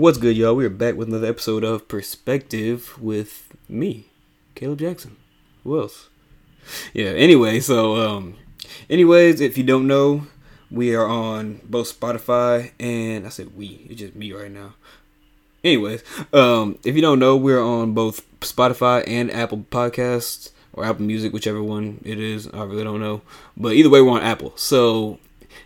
What's good, y'all? We're back with another episode of Perspective with me, Caleb Jackson. Who else? Yeah, anyway, so, um, anyways, if you don't know, we are on both Spotify and I said we, it's just me right now. Anyways, um, if you don't know, we're on both Spotify and Apple Podcasts or Apple Music, whichever one it is. I really don't know, but either way, we're on Apple. So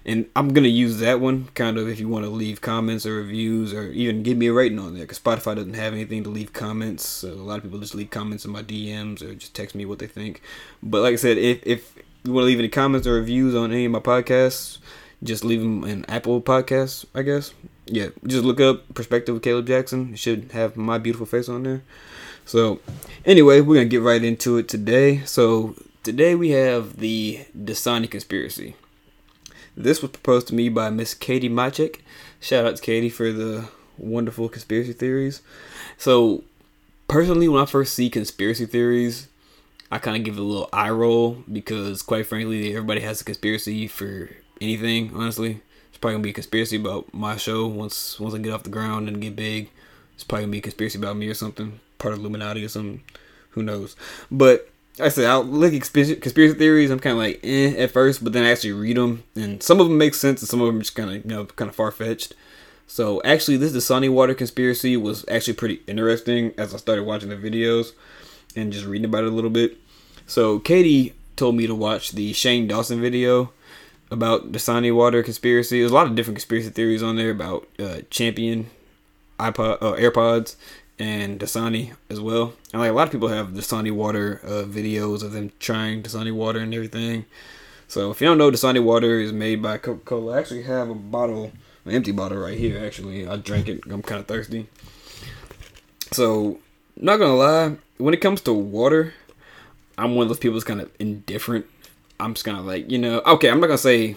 and I'm gonna use that one kind of if you want to leave comments or reviews or even give me a rating on there because Spotify doesn't have anything to leave comments. So a lot of people just leave comments in my DMs or just text me what they think. But like I said, if if you want to leave any comments or reviews on any of my podcasts, just leave them in Apple Podcasts, I guess. Yeah, just look up Perspective with Caleb Jackson. It should have my beautiful face on there. So, anyway, we're gonna get right into it today. So today we have the Dasani conspiracy. This was proposed to me by Miss Katie Matcek. Shout out to Katie for the wonderful conspiracy theories. So, personally, when I first see conspiracy theories, I kind of give it a little eye roll because, quite frankly, everybody has a conspiracy for anything. Honestly, it's probably gonna be a conspiracy about my show once once I get off the ground and get big. It's probably gonna be a conspiracy about me or something, part of Illuminati or something. Who knows? But I said I look at conspiracy theories. I'm kind of like eh at first, but then I actually read them, and some of them make sense, and some of them just kind of you know kind of far fetched. So actually, this Dasani water conspiracy was actually pretty interesting as I started watching the videos and just reading about it a little bit. So Katie told me to watch the Shane Dawson video about the Dasani water conspiracy. There's a lot of different conspiracy theories on there about uh, Champion iPod uh, AirPods and Dasani as well. And like a lot of people have Dasani water uh, videos of them trying Dasani water and everything. So if you don't know, Dasani water is made by Coca Cola. I actually have a bottle, an empty bottle right here. Actually, I drank it. I'm kind of thirsty. So not gonna lie, when it comes to water, I'm one of those people that's kind of indifferent. I'm just kind of like you know, okay, I'm not gonna say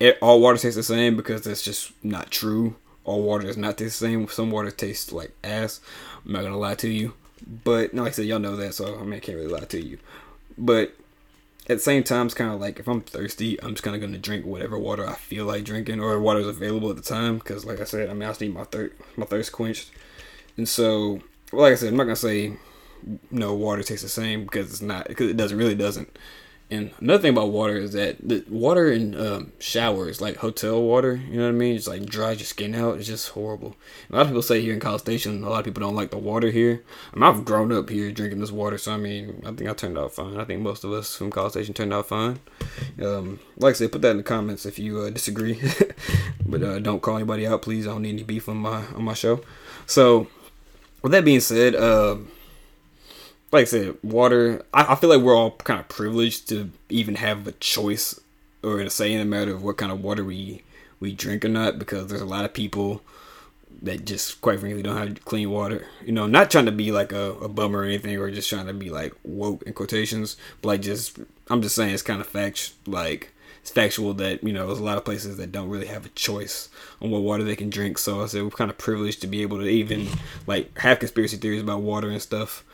it, all water tastes the same because that's just not true all water is not the same. Some water tastes like ass. I'm not gonna lie to you, but no, like I said, y'all know that, so I mean, I can't really lie to you. But at the same time, it's kind of like if I'm thirsty, I'm just kind of gonna drink whatever water I feel like drinking or water is available at the time. Because, like I said, I mean, I just need my thirst, my thirst quenched. And so, well, like I said, I'm not gonna say no water tastes the same because it's not because it doesn't really doesn't. And another thing about water is that the water in um, showers, like hotel water, you know what I mean? It's like dries your skin out. It's just horrible. A lot of people say here in College Station, a lot of people don't like the water here. I mean, I've grown up here drinking this water, so I mean, I think I turned out fine. I think most of us from College Station turned out fine. Um, like I said, put that in the comments if you uh, disagree, but uh, don't call anybody out, please. I don't need any beef on my on my show. So, with that being said, uh, like I said, water. I, I feel like we're all kind of privileged to even have a choice or a say in the matter of what kind of water we we drink or not, because there's a lot of people that just quite frankly don't have clean water. You know, not trying to be like a, a bummer or anything, or just trying to be like woke in quotations, but like just I'm just saying it's kind of fact like it's factual that you know there's a lot of places that don't really have a choice on what water they can drink. So I said we're kind of privileged to be able to even like have conspiracy theories about water and stuff.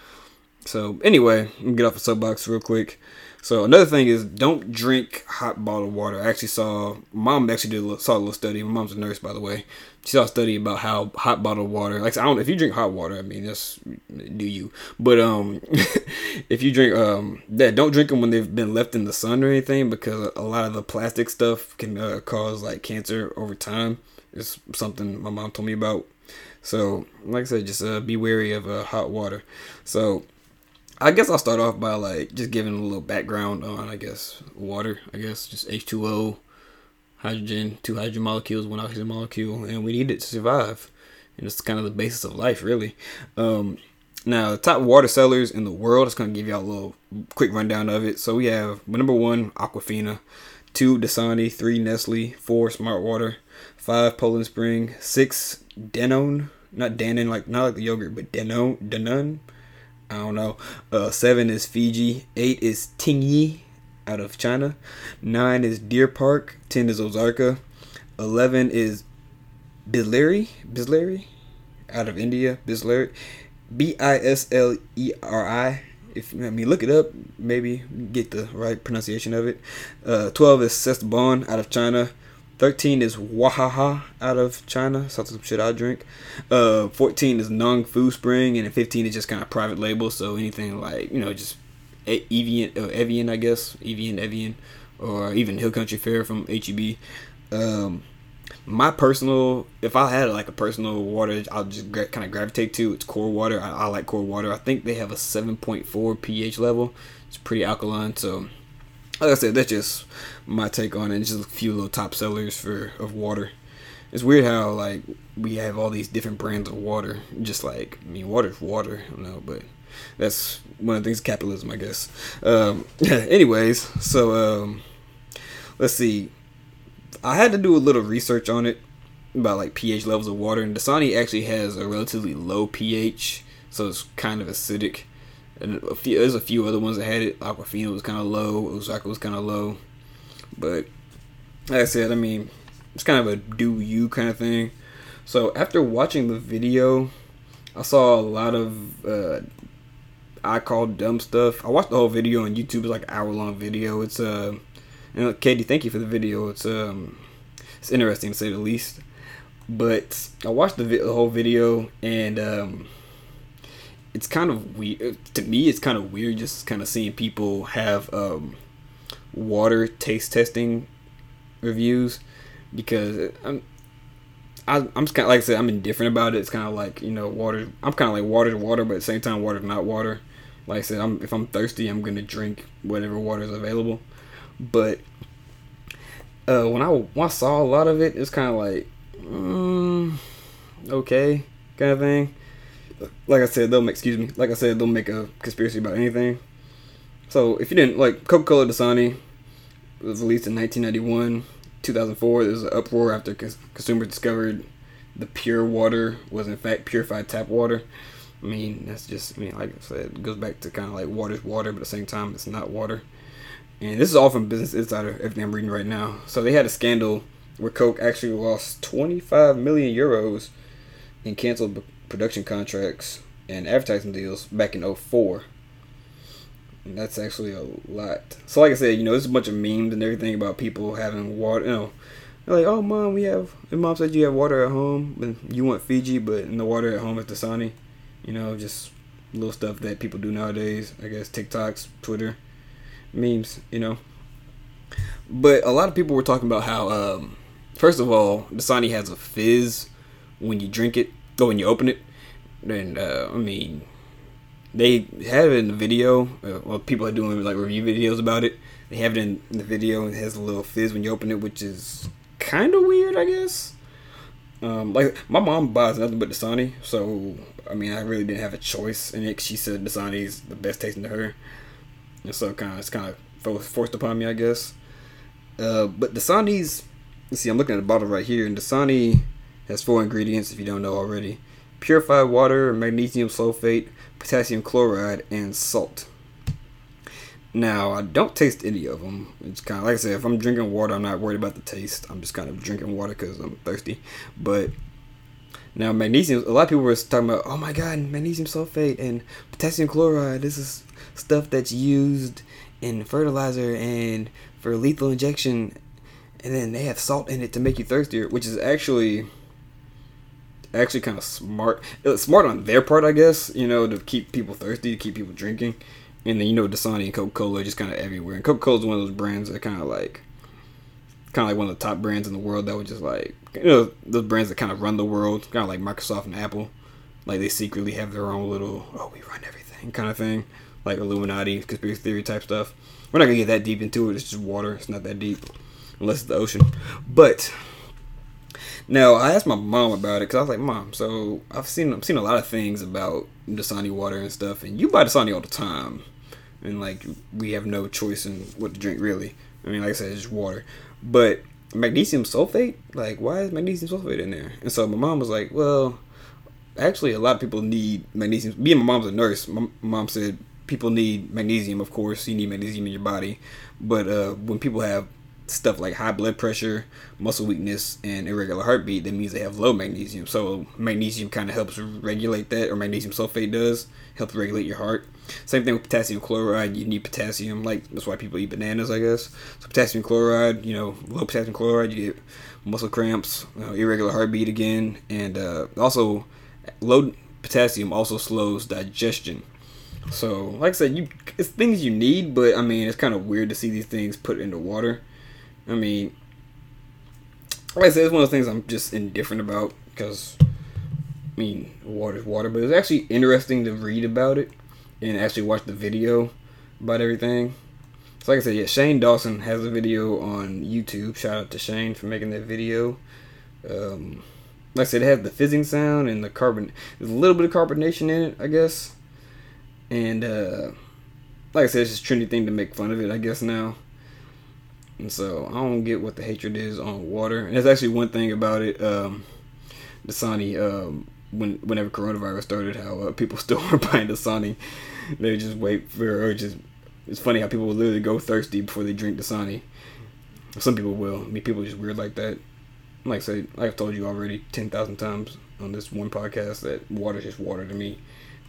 So anyway, let me get off the soapbox real quick. So another thing is don't drink hot bottled water. I actually saw mom actually did a little, saw a little study. My mom's a nurse, by the way. She saw a study about how hot bottled water. Like I don't if you drink hot water, I mean just do you. But um, if you drink um, that don't drink them when they've been left in the sun or anything because a lot of the plastic stuff can uh, cause like cancer over time. It's something my mom told me about. So like I said, just uh, be wary of uh, hot water. So I guess I'll start off by like just giving a little background on I guess water. I guess just H two O, hydrogen, two hydrogen molecules, one oxygen molecule, and we need it to survive. And it's kind of the basis of life, really. Um, now, the top water sellers in the world. Just gonna give y'all a little quick rundown of it. So we have number one Aquafina, two Dasani, three Nestle, four Smart Water, five Poland Spring, six Danone, not Danone like not like the yogurt, but Danone, Danone I don't know. Uh, seven is Fiji. Eight is Tingyi out of China. Nine is Deer Park. Ten is Ozarka. Eleven is Bisleri. Bisleri out of India. Bisleri. B I S L E R I. If I mean, look it up. Maybe get the right pronunciation of it. Uh, Twelve is C'estbon out of China. 13 is Wahaha out of China. So some shit I drink. Uh, 14 is Nong Fu Spring, and 15 is just kind of private label. So anything like you know just Evian, uh, Evian I guess Evian, Evian, or even Hill Country Fair from HEB. Um, my personal, if I had like a personal water, I'll just gra- kind of gravitate to. It's Core Water. I, I like Core Water. I think they have a 7.4 pH level. It's pretty alkaline, so like I said, that's just my take on it. just a few little top sellers for of water. It's weird how like we have all these different brands of water. Just like I mean, water's water, you know. But that's one of the things capitalism, I guess. Um, anyways, so um, let's see. I had to do a little research on it about like pH levels of water, and Dasani actually has a relatively low pH, so it's kind of acidic and a few there's a few other ones that had it. Aquafina was kind of low. Ozarka was kind of low, but like I said, I mean, it's kind of a do you kind of thing. So after watching the video, I saw a lot of uh, I call dumb stuff. I watched the whole video on YouTube. It's like an hour long video. It's uh, and Katie, thank you for the video. It's um, it's interesting to say the least. But I watched the, vi- the whole video and um it's kind of weird to me. It's kind of weird just kind of seeing people have um, water taste testing reviews because I'm I, I'm just kind of like I said I'm indifferent about it. It's kind of like you know water. I'm kind of like water to water, but at the same time water is not water. Like I said, I'm if I'm thirsty, I'm gonna drink whatever water is available. But uh, when I when I saw a lot of it, it's kind of like mm, okay kind of thing like I said, they'll make excuse me. Like I said, they'll make a conspiracy about anything. So if you didn't like Coca-Cola Dasani was released in 1991, 2004. There was an uproar after consumers discovered the pure water was in fact purified tap water. I mean, that's just I mean, like I said, it goes back to kind of like water's water, but at the same time, it's not water. And this is all from Business Insider, everything I'm reading right now. So they had a scandal where Coke actually lost 25 million euros and canceled production contracts and advertising deals back in 04. And that's actually a lot. So like I said, you know, there's a bunch of memes and everything about people having water, you know, they're like, oh mom, we have, and mom said you have water at home, and you want Fiji, but in the water at home is Dasani. You know, just little stuff that people do nowadays. I guess TikToks, Twitter, memes, you know. But a lot of people were talking about how, um, first of all, Dasani has a fizz when you drink it Oh, when you open it, and uh, I mean, they have it in the video. Uh, well, people are doing like review videos about it. They have it in the video. and It has a little fizz when you open it, which is kind of weird, I guess. Um, like my mom buys nothing but Dasani, so I mean, I really didn't have a choice in it. She said Dasani is the best tasting to her, and so kind of it's kind of forced upon me, I guess. Uh, but Dasani's, see, I'm looking at the bottle right here, and Dasani has four ingredients if you don't know already purified water, magnesium sulfate, potassium chloride, and salt. Now, I don't taste any of them. It's kind of like I said, if I'm drinking water, I'm not worried about the taste. I'm just kind of drinking water because I'm thirsty. But now, magnesium, a lot of people were talking about, oh my god, magnesium sulfate and potassium chloride. This is stuff that's used in fertilizer and for lethal injection. And then they have salt in it to make you thirstier, which is actually actually kind of smart. Smart on their part, I guess. You know, to keep people thirsty, to keep people drinking. And then you know, Dasani and Coca Cola just kind of everywhere. And Coca Cola is one of those brands that kind of like, kind of like one of the top brands in the world that would just like, you know, those brands that kind of run the world, kind of like Microsoft and Apple. Like they secretly have their own little, oh, we run everything kind of thing, like Illuminati conspiracy theory type stuff. We're not gonna get that deep into it. It's just water. It's not that deep, unless it's the ocean. But now I asked my mom about it because I was like, "Mom, so I've seen I've seen a lot of things about Dasani water and stuff, and you buy Dasani all the time, and like we have no choice in what to drink really. I mean, like I said, it's just water, but magnesium sulfate, like why is magnesium sulfate in there? And so my mom was like, "Well, actually, a lot of people need magnesium. Being my mom's a nurse, my mom said people need magnesium. Of course, you need magnesium in your body, but uh, when people have stuff like high blood pressure, muscle weakness, and irregular heartbeat, that means they have low magnesium. So magnesium kind of helps regulate that, or magnesium sulfate does help regulate your heart. Same thing with potassium chloride. You need potassium, like that's why people eat bananas, I guess. So potassium chloride, you know, low potassium chloride, you get muscle cramps, you know, irregular heartbeat again, and uh, also low potassium also slows digestion. So, like I said, you it's things you need, but I mean, it's kind of weird to see these things put into water. I mean, like I said, it's one of the things I'm just indifferent about because, I mean, water's water, but it's actually interesting to read about it and actually watch the video about everything. So, like I said, yeah, Shane Dawson has a video on YouTube. Shout out to Shane for making that video. Um, like I said, it has the fizzing sound and the carbon. There's a little bit of carbonation in it, I guess. And uh, like I said, it's just trendy thing to make fun of it, I guess now. And so I don't get what the hatred is on water. And there's actually one thing about it. Um, Dasani, um, when whenever coronavirus started, how uh, people still weren't buying Dasani. They just wait for, or just it's funny how people will literally go thirsty before they drink Dasani. Some people will. I mean, people are just weird like that. Like I said, like I've told you already ten thousand times on this one podcast that water's just water to me.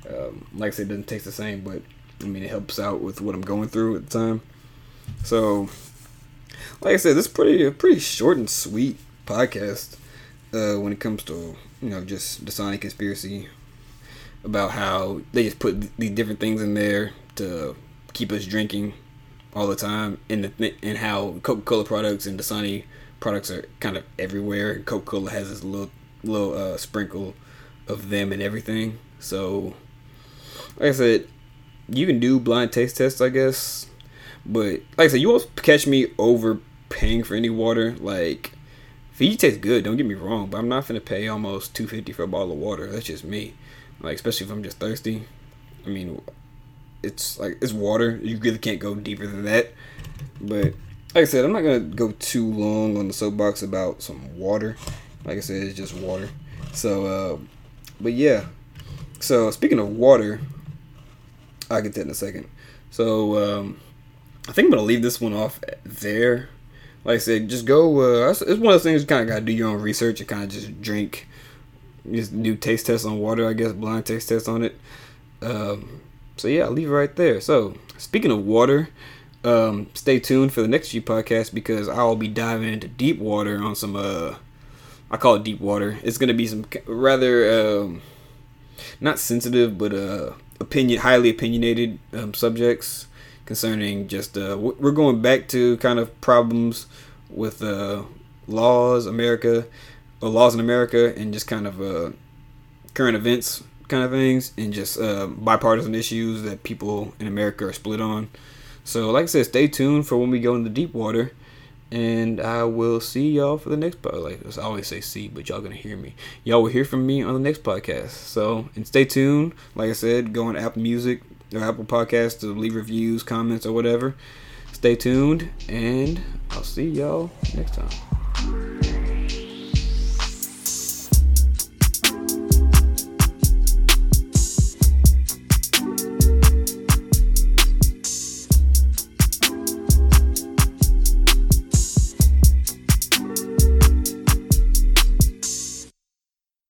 Um, like I said, it doesn't taste the same, but I mean, it helps out with what I'm going through at the time. So like I said, this is pretty pretty short and sweet podcast uh, when it comes to you know just the Dasani conspiracy about how they just put these different things in there to keep us drinking all the time, and the, and how Coca Cola products and Dasani products are kind of everywhere. Coca Cola has this little little uh, sprinkle of them and everything. So, like I said, you can do blind taste tests, I guess. But like I said, you won't catch me overpaying for any water. Like Fiji tastes good, don't get me wrong, but I'm not gonna pay almost two fifty for a bottle of water. That's just me. Like especially if I'm just thirsty. I mean, it's like it's water. You really can't go deeper than that. But like I said, I'm not gonna go too long on the soapbox about some water. Like I said, it's just water. So, uh, but yeah. So speaking of water, I'll get that in a second. So um, I think I'm gonna leave this one off there like I said, just go. Uh, it's one of those things you kind of got to do your own research and kind of just drink. Just do taste tests on water, I guess, blind taste tests on it. Um, so yeah, I'll leave it right there. So speaking of water, um, stay tuned for the next few podcasts because I'll be diving into deep water on some. Uh, I call it deep water. It's gonna be some rather um, not sensitive, but uh, opinion, highly opinionated um, subjects concerning just uh, we're going back to kind of problems with uh, laws, America, or laws in America, and just kind of uh, current events kind of things, and just uh, bipartisan issues that people in America are split on. So, like I said, stay tuned for when we go into deep water. And I will see y'all for the next podcast. Like I always say see, but y'all gonna hear me. Y'all will hear from me on the next podcast. So and stay tuned. Like I said, go on Apple Music, or Apple Podcasts to leave reviews, comments, or whatever. Stay tuned, and I'll see y'all next time.